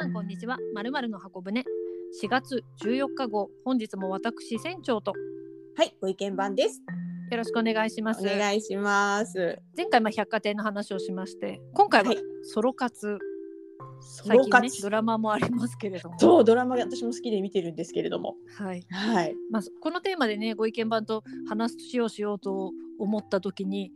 さんこんにちは。まるまるの箱舟4月14日号本日も私船長とはい、ご意見番です。よろしくお願いします。お願いします。前回まあ百貨店の話をしまして、今回ははいソロ活、ソ最近ね。ドラマもありますけれども、そう、ドラマ私も好きで見てるんですけれども。はい。はい。まあこのテーマでねご意見番と話しようしようと思った時に、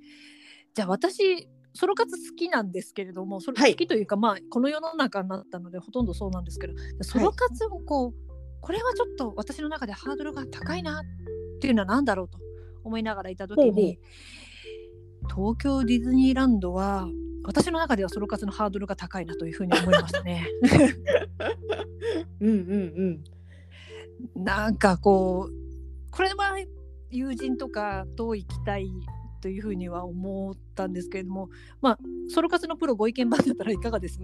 じゃあ私ソロ活好きなんですけれども、それはい好きというか、まあこの世の中になったのでほとんどそうなんですけど、ソロ活をこう、これはちょっと私の中でハードルが高いなっていうのは何だろうと思いながらいた時ほうほうに、東京ディズニーランドは私の中ではソロ活のハードルが高いなというふうに思いましたね。うんうんうん。なんかこうこれは友人とかと行きたいというふうには思ったんですけれどもまあソロ活のプロご意見番だったらいかがです？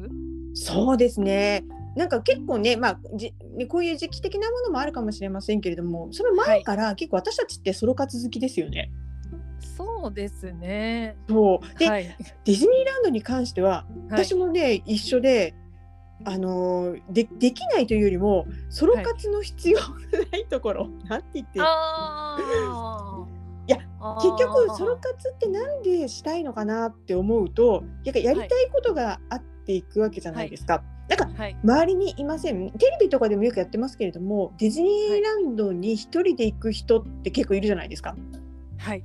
そうですね。なんか結構ね、まあ、じねこういう時期的なものもあるかもしれませんけれども、その前から結構私たちってソロ活好きですよね。そうですね。そう。で、はい。ディズニーランドに関しては、はい私もね、一緒で。あのーでできないというよりもソロ活の必要がないところ、なんて言って。いや結局ソロ活ってなんでしたいのかなって思うとややりたいことがあっていくわけじゃないですか。なんかはい。周りにいません。テレビとかでもよくやってますけれどもディズニーランドに一人で行く人って結構いるじゃないですか。はい。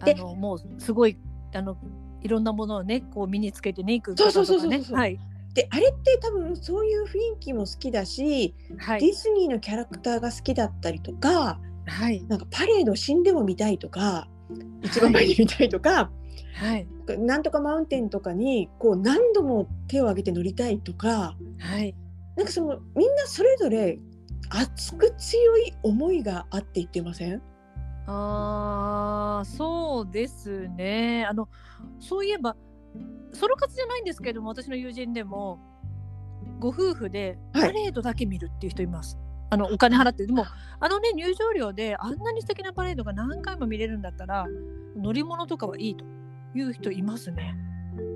あでのもうすごいあのいろんなものをねこう身につけてね行くそうそう方とかねそう。そうそうはい。であれって多分そういう雰囲気も好きだし、ディはいズニーのキャラクターが好きだったりとかはい。なんかパレード死んでも見たいとか一番前に見たいとか、はい。なんとかマウンテンとかにこう何度も手を挙げて乗りたいとか。はい。なんかそのみんなそれぞれ熱く強い思いがあって言ってません？ああそうですね。あのそういえばソロ活じゃないんですけども私の友人でもご夫婦ではい。パレードだけ見るっていう人います。あのお金払って。でもあのね入場料であんなに素敵なパレードが何回も見れるんだったら乗り物とかはいいという人いますね。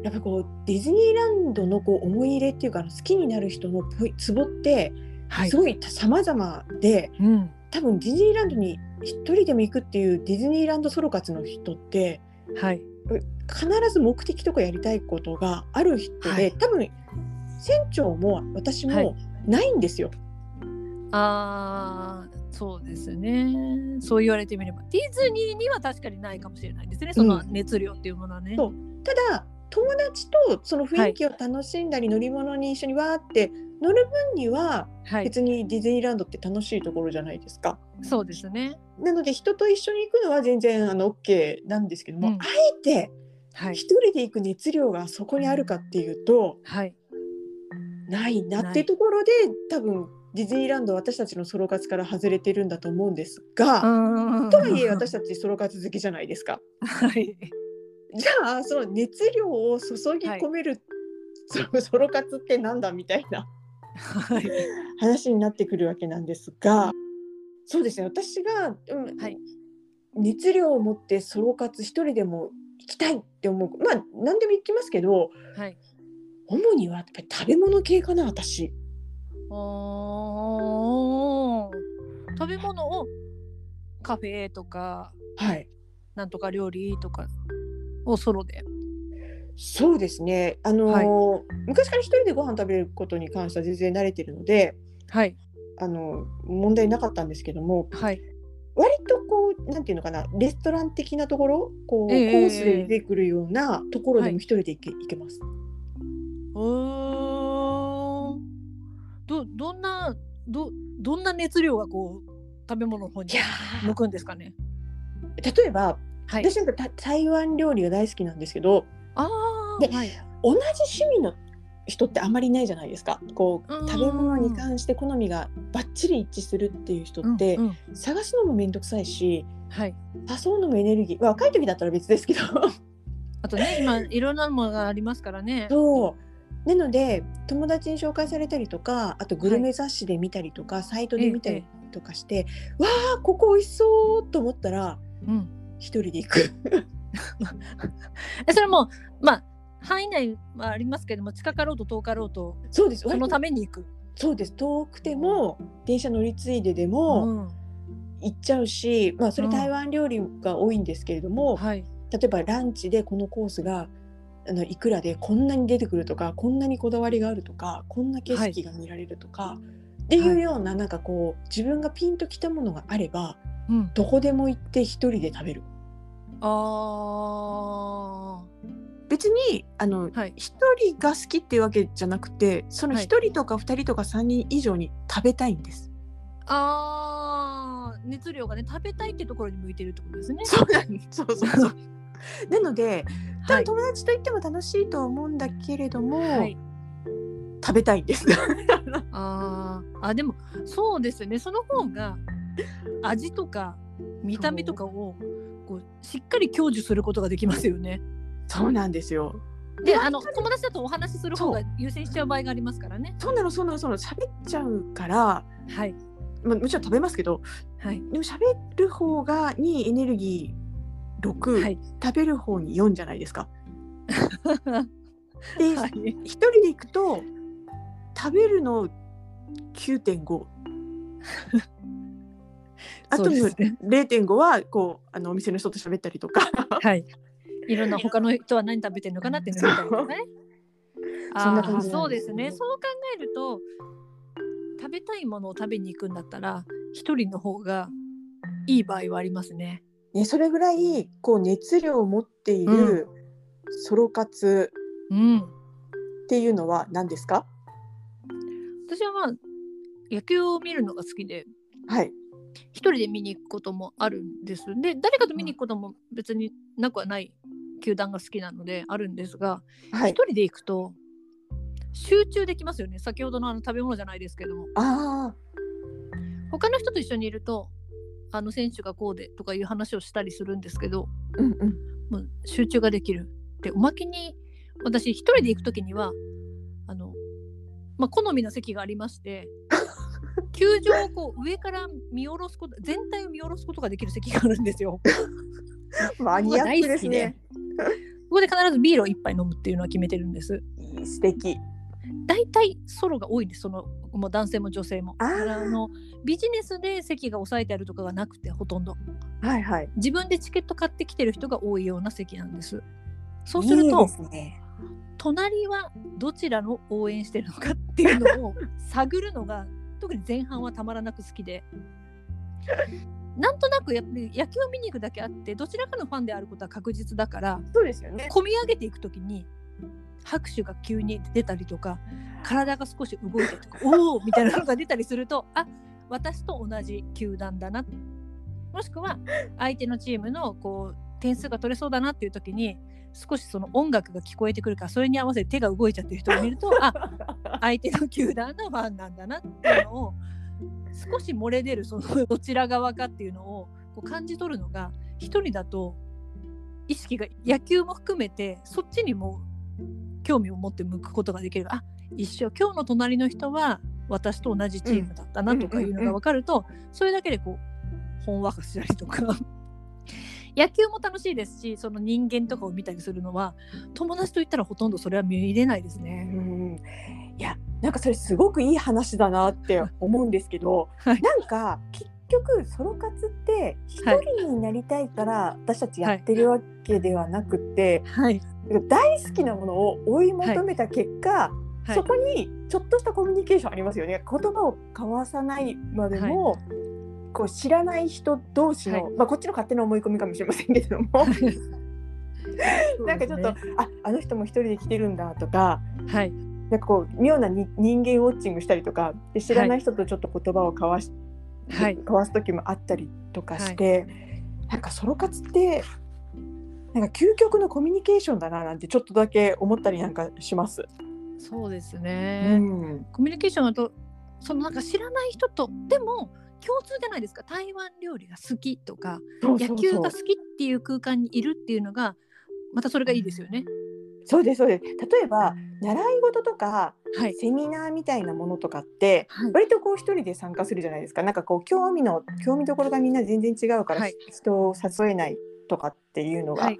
やっぱこうディズニーランドのこう思い入れっていうか好きになる人のツボってはい。すごい様々で、うん、多分ディズニーランドに一人でも行くっていうディズニーランドソロ活の人ってはい。必ず目的とかやりたいことがある人で、はい。多分船長も私はい。もないんですよ。あーそうですね。そう言われてみれば。ディズニーには確かにないかもしれないですね。その熱量っていうものはね。そう。ただ友達とその雰囲気を楽しんだり、乗り物に一緒にわーって乗る分にははい、別にディズニーランドって楽しいところじゃないですか。そうですね。なので人と一緒に行くのは全然あの OK なんですけども、うん。あえてはい。一人で行く熱量がそこにあるかっていうとはい。ないなってい。うところで多分ディズニーランドは私たちのソロ活から外れてるんだと思うんですが、とはいえ私たちソロ活好きじゃないですか。はいじゃあその熱量を注ぎ込める、そのソロ活ってなんだみたいなはい話になってくるわけなんですがそうですね私が、うんはい熱量を持ってソロ活一人でも行きたいって思うまあ何でも行きますけどはい。主にはやっぱり食べ物系かな私。おー。食べ物をカフェとかはい。なんとか料理とかをソロで。そうですね。あのー昔から一人でご飯食べることに関しては全然慣れてるのではい。あの問題なかったんですけどもはい。割とこうなんていうのかなレストラン的なところこう、ええコースで出てくるようなところでも一人で行け,、行けます。うー。んどどんなどどんな熱量がこう食べ物の方に向くんですかね？例えば、はい。私なんかた台湾料理が大好きなんですけどああではい同じ趣味の人ってあまりいないじゃないですかこううん食べ物に関して好みがバッチリ一致するっていう人って、うんうん探すのも面倒くさいしはい。誘うのもエネルギー、まあ若い時だったら別ですけどあとね今いろんなものがありますからね。そうなので友達に紹介されたりとかあとグルメ雑誌で見たりとか、サイトで見たりとかして、わあここ美味しそうと思ったらうん。一人で行く。え それもまあ範囲内はありますけども近かろうと遠かろうとそうです。そのために行く。そうです。遠くても電車乗り継いででうもん行っちゃうし、まあそれうん台湾料理が多いんですけれども、はい例えばランチでこのコースがあのいくらでこんなに出てくるとか、こんなにこだわりがあるとか、こんな景色が見られるとか。っていうようななんかこう自分がピンときたものがあればうん、どこでも行って一人で食べるあ別にあのーはい一人が好きっていうわけじゃなくてそのはい一人とか二人とか三人以上に食べたいんです。あー熱量がね食べたいってところに向いてるってことですね。そうなんです。そうそうそう。なので、多はい。分友達と行っても楽しいと思うんだけれども、はい、食べたいんです。あー。あでもそうですよね。その方が味とか見た目とかをこうしっかり享受することができますよね。そうなんですよ。であの友達だとお話しする方が優先しちゃう場合がありますからね。そうなのそうなのそうなの。喋っちゃうから、はい。まあもちろん食べますけど、はい。でも喋る方がにエネルギー6、はい食べる方に4じゃないですか。で、一、はい人で行くと食べるの9.5。あとのですね0.5はこうあのお店の人と喋ったりとか。はい。いろんな他の人は何食べてるのかなっていうのを見たりとかね。そそうですね。そう考えると食べたいものを食べに行くんだったら一人の方がいい場合はありますね。ね、それぐらいこう熱量を持っているソロ活うん。っていうのは何ですか？私はまあ野球を見るのが好きではい。一人で見に行くこともあるんです。で誰かと見に行くことも別になくはない球団が好きなのであるんですがはい。一人で行くと集中できますよね。先ほどのあの食べ物じゃないですけども。あ他の人と一緒にいるとあの選手がこうでとかいう話をしたりするんですけどあ、うんうん。もう集中ができるでおまけに私一人で行く時にはあの、まあ、好みの席がありまして 球場をこう上から見下ろすこと全体を見下ろすことができる席があるんですよ。マニアックですね。ここで必ずビールを一杯飲むっていうのは決めてるんです。素敵。大体ソロが多いんですそのもう男性も女性も。あのビジネスで席が押さえてあるとかがなくてほとんど。はいはい。自分でチケット買ってきてる人が多いような席なんです。そうするとね。隣はどちらの応援してるのかっていうのを 探るのが特に前半はたまらなく好きでなんとなくやっぱり野球を見に行くだけあってどちらかのファンであることは確実だからそうですよね。込み上げていく時に拍手が急に出たりとか体が少し動いてとか おおみたいなのが出たりするとあ私と同じ球団だな。もしくは相手のチームのこう点数が取れそうだなっていう時に少しその音楽が聞こえてくるからそれに合わせて手が動いちゃってる人を見るとあ相手の球団のファンなんだなっていうのを少し漏れ出るその どちら側かっていうのをこう感じ取るのが一人だと意識が野球も含めてそっちにも興味を持って向くことができる。あ一緒。今日の隣の人は私と同じチームだったなとかいうのが分かると、それだけでこうほんわかしたりとか。野球も楽しいですしその人間とかを見たりするのは友達と言ったらほとんどそれは見れないですうね。ん。いや、なんかそれすごくいい話だなって思うんですけど、はい。なんか結局ソロ活って一人になりたいから私たちやってるわけではなくて、はい、大好きなものを追い求めた結果、はい。そこにちょっとしたコミュニケーションありますよね。言葉を交わさないまでも、こう知らない人同士の、はい。まあこっちの勝手な思い込みかもしれませんけれども、なんかちょっと、ああの人も一人で来てるんだとか。はい。なんかこう妙なに人間ウォッチングしたりとかで知らない人とちょっと言葉を交わし、はい。交わす時もあったりとかして、なんかソロ活ってなんか究極のコミュニケーションだななんてちょっとだけ思ったりなんかします。そうですうね、ん、コミュニケーションだとそのなんか知らない人とでも共通じゃないですか。台湾料理が好きとか野球が好きっていう空間にいるっていうのがまたそれがいいですよね。そうですそうです。例えば習い事とかはい、セミナーみたいなものとかってはい。割とこう一人で参加するじゃないですか。なんかこう興味の興味どころがみんな全然違うから、はい。人を誘えないとかっていうのがはい。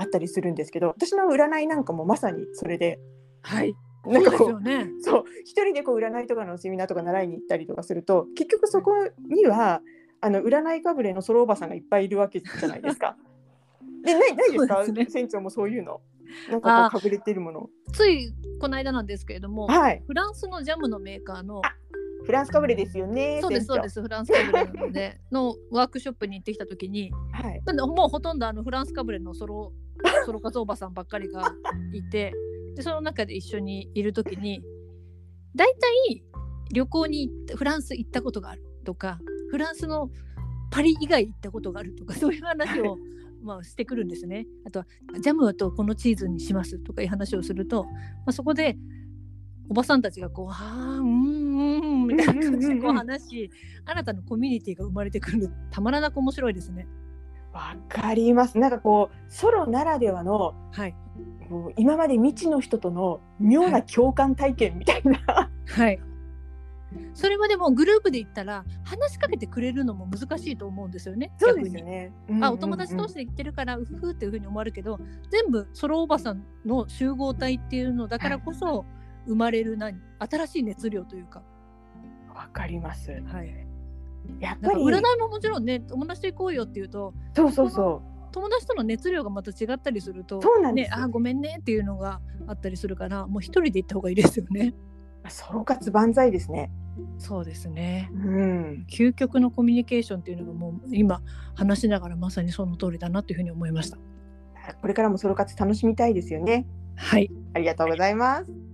あったりするんですけど私の占いなんかもまさにそれで。はい。なんかこうそうですよね。そう。一人でこう占いとかのセミナーとか習いに行ったりとかすると結局そこにはあの占いかぶれのソロおばさんがいっぱいいるわけじゃないですか。でないないですか？ね。船長もそういうの。なんかあこうかぶれてるもの。ついこの間なんですけれども、はい。フランスのジャムのメーカーのあフランスかぶれですよね。そうですそうで船すフランスかぶれなので のワークショップに行ってきた時に長。はい。もうほとんどあのフランスかぶれのソロ ソロ活おばさんばっかりがいてでその中で一緒にいる時に大体旅行に行ってフランス行ったことがあるとかフランスのパリ以外行ったことがあるとかそういう話を まあしてくるんですね。あとはジャムとこのチーズにしますとかいう話をすると、まあ、そこでおばさんたちがこう「はあうんうん」みたいな感じでこう話し新たなコミュニティが生まれてくるたまらなく面白いですね。わかります。なんかこうソロならではのはいこう今まで未知の人との妙な共感体験みたいな。はい。それはでもグループで言ったら話しかけてくれるのも難しいと思うんですよね。そうですよね。あお友達同士で行ってるからうふふっていうふうに思われるけど全部ソロおばさんの集合体っていうのだからこそ生まれる何？新しい熱量というか、わかります。はい、やっぱり占いももちろんね友達と行こうよっていうとそうそうそ友達との熱量がまた違ったりするとそうなんですよねあごめんねっていうのがあったりするからもう一人で行った方がいいですよね。う。ソロ活万歳ですね。そうですね。うん。究極のコミュニケーションっていうのがもう今話しながらまさにその通りだなというふうに思いました。これからもソロ活楽しみたいですよね。はい。ありがとうございます。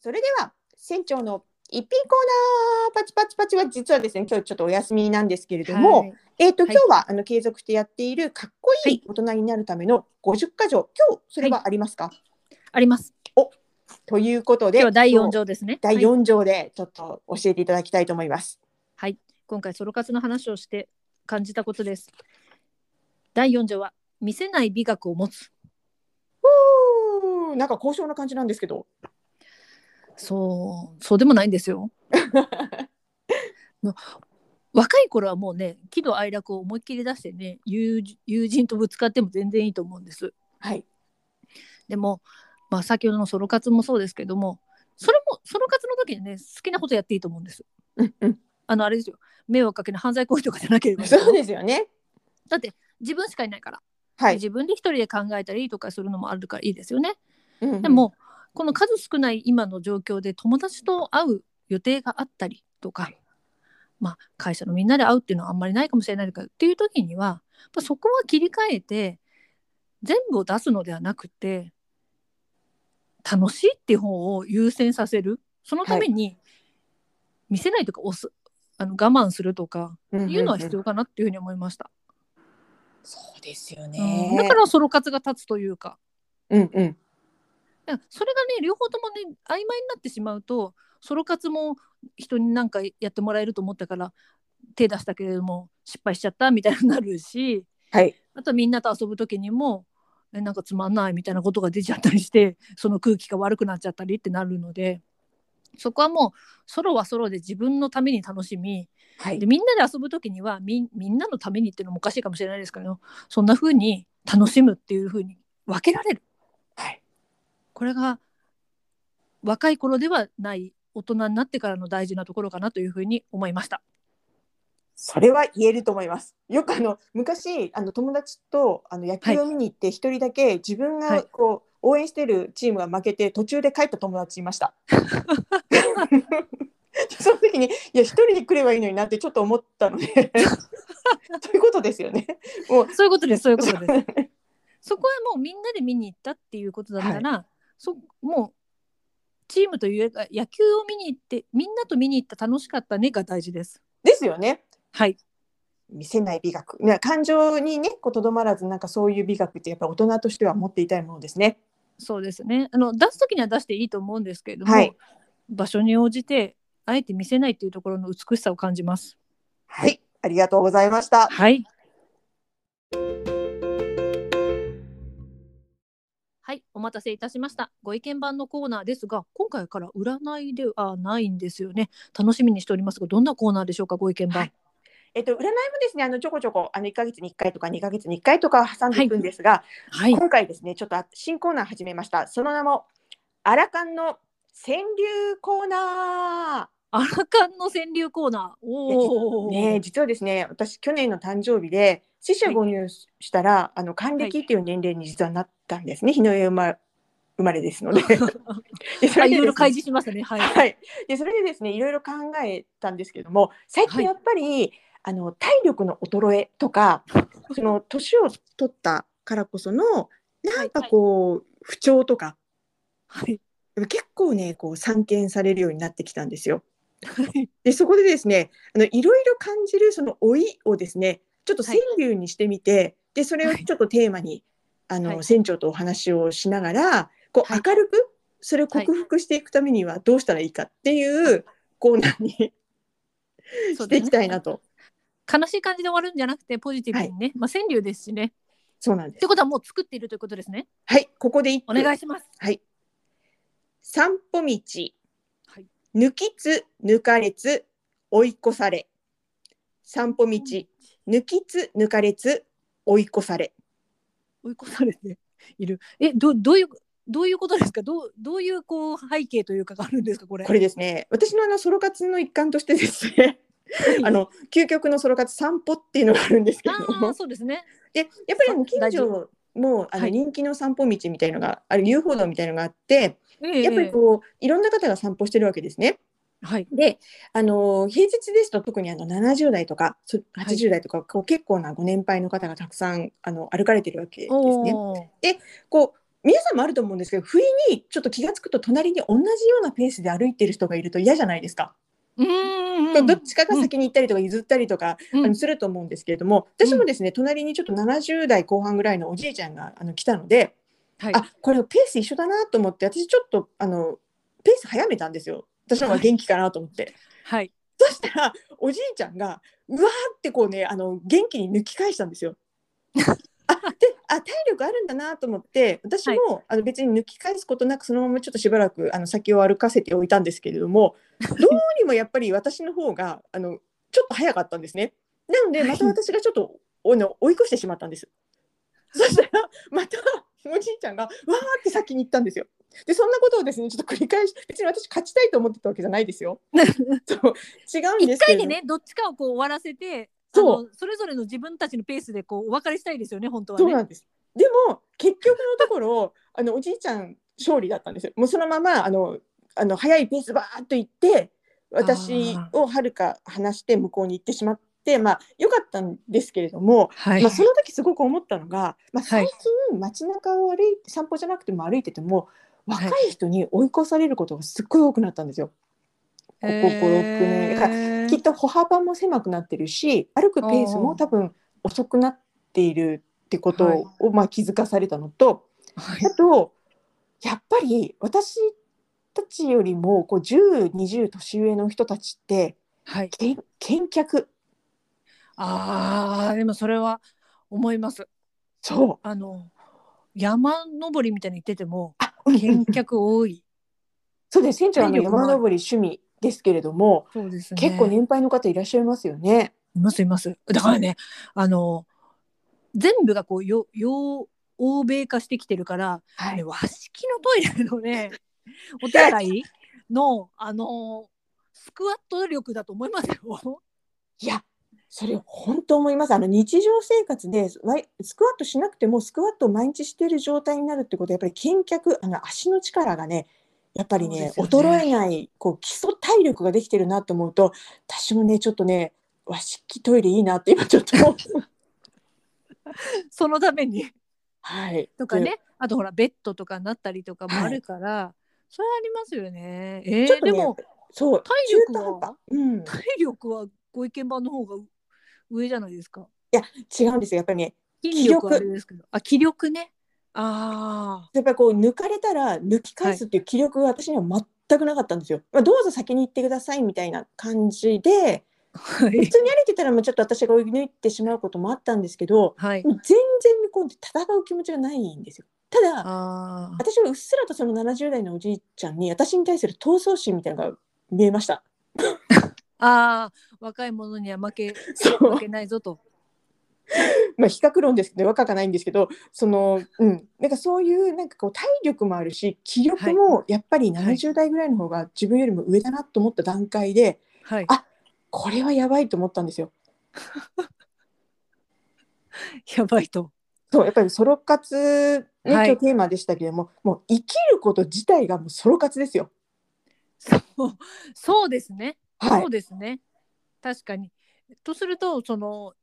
それでは船長の一品コーナーパチパチパチは実はですね今日ちょっとお休みなんですけれども、はいえっ、と、はい今日はあの継続してやっているかっこいはいい大人になるための50箇条今日それはありますか、あります。ということで今日は第4今日条ですね。第はい4条でちょっと教えていただきたいと思います。はい。今回ソロ活の話をして感じたことです。第4条は見せない美学を持つ。なんか高尚な感じなんですけど。そう、そうでもないんですよ。の 若い頃はもうね、喜怒哀楽を思いっきり出してね、友友人とぶつかっても全然いいと思うんです。はい。でも、まあ、先ほどのソロ活もそうですけども、それもソロ活の時にね、好きなことやっていいと思うんです。うんうん。あの、あれですよ。迷惑かけない犯罪行為とかじゃなければ。そうですよね。だって自分しかいないから、はい。自分で一人で考えたりとかするのもあるからいいですよね。うんうんでも、この数少ない今の状況で友達と会う予定があったりとか、まあ、会社のみんなで会うっていうのはあんまりないかもしれないからっていう時にはやっぱそこは切り替えて全部を出すのではなくて楽しいっていう方を優先させるそのために見せないとか押すあの我慢するとかいうのは必要かなっていうふうに思いました。そうですようんね。だからソロ活が立つというかうんうん。それがね両方ともね曖昧になってしまうとソロ活も人に何かやってもらえると思ったから手出したけれども失敗しちゃったみたいになるしはい。あとはみんなと遊ぶ時にもえなんかつまんないみたいなことが出ちゃったりしてその空気が悪くなっちゃったりってなるのでそこはもうソロはソロで自分のために楽しみはいで。みんなで遊ぶ時にはみみんなのためにっていうのもおかしいかもしれないですけどそんな風に楽しむっていう風に分けられる。はい。これが若い頃ではない大人になってからの大事なところかなというふうに思いました。それは言えると思います。よくあの昔あの友達とあの野球を見に行って一人だけ自分がはいこう、応援してるチームが負けて途中で帰った友達いました。その時にいや一人で来ればいいのになってちょっと思ったので そういうことですよね。もうそういうことです、そういうことです。そこはもうみんなで見に行ったっていうことだったら、そもうチームというか野球を見に行ってみんなと見に行った楽しかったねが大事です。ですよね。はい、見せない美学。ね感情にねとどまらずなんかそういう美学ってやっぱ大人としては持っていたいものですね。そうですね。あの出す時には出していいと思うんですけれども、はい場所に応じてあえて見せないっていうところの美しさを感じます。はい、ありがとうございました。はい。お待たせいたしました。ご意見番のコーナーですが、今回から占いではないんですよね。楽しみにしておりますが、どんなコーナーでしょうか、ご意見番。はいえっと、占いもですね、あのちょこちょこ、あの1ヶ月に1回とか2ヶ月に1回とか挟んでいくんですが、はい。今回ですね、ちょっとあ新コーナー始めました。その名も、アラカンの川柳コーナアラカンの川柳コーナー。おー。お。ね、実はですね、私、去年の誕生日で、死者購入したら、あの還暦っていう年齢に実はなったんですね、日の絵生ま生まれですので。でそあ、れでですねいろいろ開示しましたね。はい。はい、でそれでですねいろいろ考えたんですけども最近やっぱり、あの体力の衰えとかその年を取ったからこそのなんかこう、不調とかはい。結構ねこう散見されるようになってきたんですよ。はい。でそこでですねあのいろいろ感じるその老いをですねちょっと川柳にしてみて、でそれをちょっとテーマに、あのはい船長とお話をしながらこうはい明るくそれを克服していくためにはどうしたらいいかっていうコーナーに していきたいなと。悲しい感じで終わるんじゃなくてポジティブにね、まあ川柳ですしね。そうなんです。ってことはもう作っているということですね。はい、ここで一お句願いします。はい。散歩道、はい抜きつ抜かれつ追い越され。散歩道、抜きつ抜かれつ追い越され。追い越されて いる。え、どどういうどういうことですか？どうどういうこう背景というかがあるんですか？これ。これですね、私のあのソロ活の一環としてですね、はいあの究極のソロ活散歩っていうのがあるんですけれども、そうですね。でやっぱりあの近大所もあのはい人気の散歩道みたいのが、ある遊歩道みたいのがあって、ええやっぱりこういろんな方が散歩してるわけですね。はい。で、あの平日ですと特にあの70代とかそはい。80代とか、こう結構なご年配の方がたくさんあの歩かれてるわけですね。おー。こう皆さんもあると思うんですけど不意にちょっと気が付くと隣に同じようなペースで歩いてる人がいると嫌じゃないですか。うーんどっちかが先に行ったりとか譲ったりとか、うん。あのすると思うんですけれども私もですね、隣にちょっと70代後半ぐらいのおじいちゃんがあの来たので、はい。あこれペース一緒だなと思って私ちょっとあのペース早めたんですよ私の方が元気かなと思って。はい。そしたらおじいちゃんがうわーってこうねあの元気に抜き返したんですよ。あであ体力あるんだなと思って私も、あの別に抜き返すことなくそのままちょっとしばらくあの先を歩かせておいたんですけれども どうにもやっぱり私の方があのちょっと早かったんですね。なのでまた私がちょっとあの追い越してしまったんです。そしたらまたおじいちゃんがわーって先に行ったんですよ。でそんなことをですねちょっと繰り返し別に私勝ちたいと思ってたわけじゃないですよ。そう違うんで一すけれども回でねどっちかをこう終わらせてそうそれぞれの自分たちのペースでこうお別れしたいですよね本当はね。そうなんです。でも結局のところ あのおじいちゃん勝利だったんですよ。もうそのままあのあの速いペースバーっと行って私をはるか離して向こうに行ってしまってまあ良かったんですけれども、はい。まあ、その時すごく思ったのが、まあ、はい。最近街中を歩いて散歩じゃなくても歩いててもはい。若い人に追い越されることがすっごい多くなったんですよ。ここ56年。だかきっと歩幅も狭くなってるし歩くペースも多分遅くなっているってことはい。を、まあ、気づかされたのとはい。あとやっぱり私たちよりもこう1020年上の人たちってはい。けん見客ああでもそれは思います。そうあの山登りみたいに言っててもあ、うんうん見客多い。そうです船長はあの体力もある山登り趣味ですけれども、そうですね。結構年配の方いらっしゃいますよね。いますいます。だからね、あの全部がこうよよ欧米化してきてるから、はね、和式のトイレのね お手洗いのあのスクワット力だと思いますよ。いやそれ本当思います。あの日常生活でスクワットしなくてもスクワットを毎日している状態になるってことはやっぱり見脚あの足の力がねやっぱりねね。衰えないこう基礎体力ができてるなと思うと私もねちょっとね和式トイレいいなって今ちょっと そのために。はい。とかね、あとほらベッドとかになったりとかもあるから、それありますよね。えーちょっとねでもそう体力は？うん。体力はご意見番の方が上じゃないですか。違うんですよやっぱりね筋力はあれですけど、あ気力ね。あやっぱりこう抜かれたら抜き返すっていう気力が私には全くなかったんですよ。まあ、どうぞ先に行ってくださいみたいな感じであ、はい普通に歩いてたらもうちょっと私が追い抜いてしまうこともあったんですけどはい。全然こう戦う気持ちがないんですよ。ただ私はうっすらとその70代のおじいちゃんに私に対する闘争心みたいなのが見えました。ああ若い者には負けそう負けないぞと。まあ比較論ですけど若かないんですけどその、うん、なんかそういうなんかこう体力もあるし気力もやっぱりはい70代ぐらいの方が自分よりも上だなと思った段階で、はいあこれはやばいと思ったんですよ。やばいと。そうやっぱりソロ活、ねはい今日テーマでしたけれどももう生きること自体がもうソロ活ですよ。そうそうですね。はいそうですね。確かに。とするとその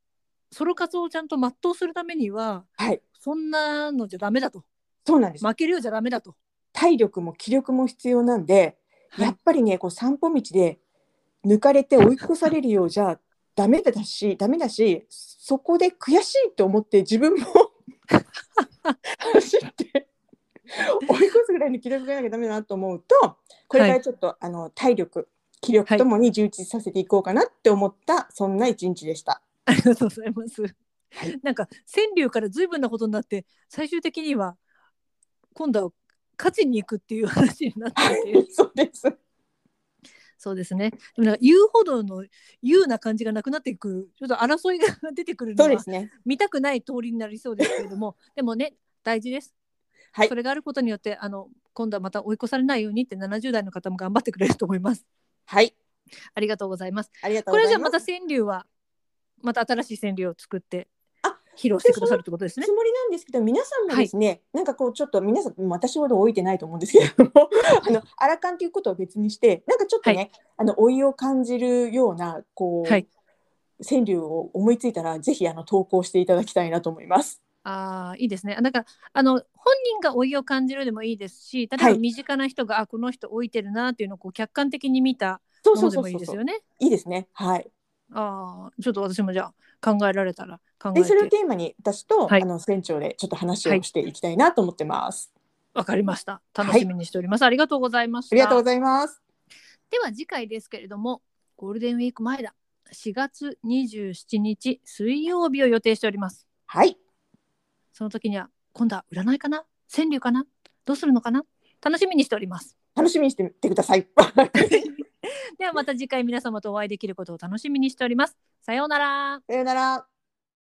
ソロ活をちゃんと全うするためにははいそんなのじゃダメだとそうなんです、負けるようじゃダメだと。体力も気力も必要なんで、はいやっぱりねこう散歩道で抜かれて追い越されるようじゃダメだしダメだしそこで悔しいと思って自分も走って追い越すぐらいの気力がなきゃダメだなと思うとこれからちょっと、あの体力気力ともに充実させていこうかなって思った、そんな一日でした。ありがとうございます。はいなんか川柳から随分なことになって最終的には今度は勝ちに行くっていう話になっていてそうです。そうですねでもなんか言うほどの言うな感じがなくなっていくちょっと争いが出てくるのはね。見たくない通りになりそうですけれども でもね大事です。はいそれがあることによってあの今度はまた追い越されないようにって70代の方も頑張ってくれると思います。はい。ありがとうございます。ありがとうこございます。れじゃあまた川柳はまた新しい川柳を作ってあ披露してくださるってことですねつ。もりなんですけど皆さんもですね、なんかこうちょっと皆さん私ほど老いてないと思うんですけれども あのアラカンということを別にしてなんかちょっとね、はいあの老いを感じるようなこう、はい川柳を思いついたらぜひあの投稿していただきたいなと思います。ああいいですね。なんかあの本人が老いを感じるでもいいですし、例えばはい身近な人が、あこの人老いてるなっていうのをこう客観的に見たそうものでもいそうそうそういですよね。いいですね。はい。ああちょっと私もじゃあ考えられたら考えでそれをてテーマに私と、はいあの船長でちょっと話をしていきたいなと思ってます。わかりました。楽しみにしております。ありがとうございました。ありがとうございます。では次回ですけれどもゴールデンウィーク前だ4月27日水曜日を予定しております。はい。その時には今度は占いかな？川柳かな？どうするのかな？楽しみにしております。楽しみにしてみてください。ではまた次回皆様とお会いできることを楽しみにしております。さようなら。さようなら。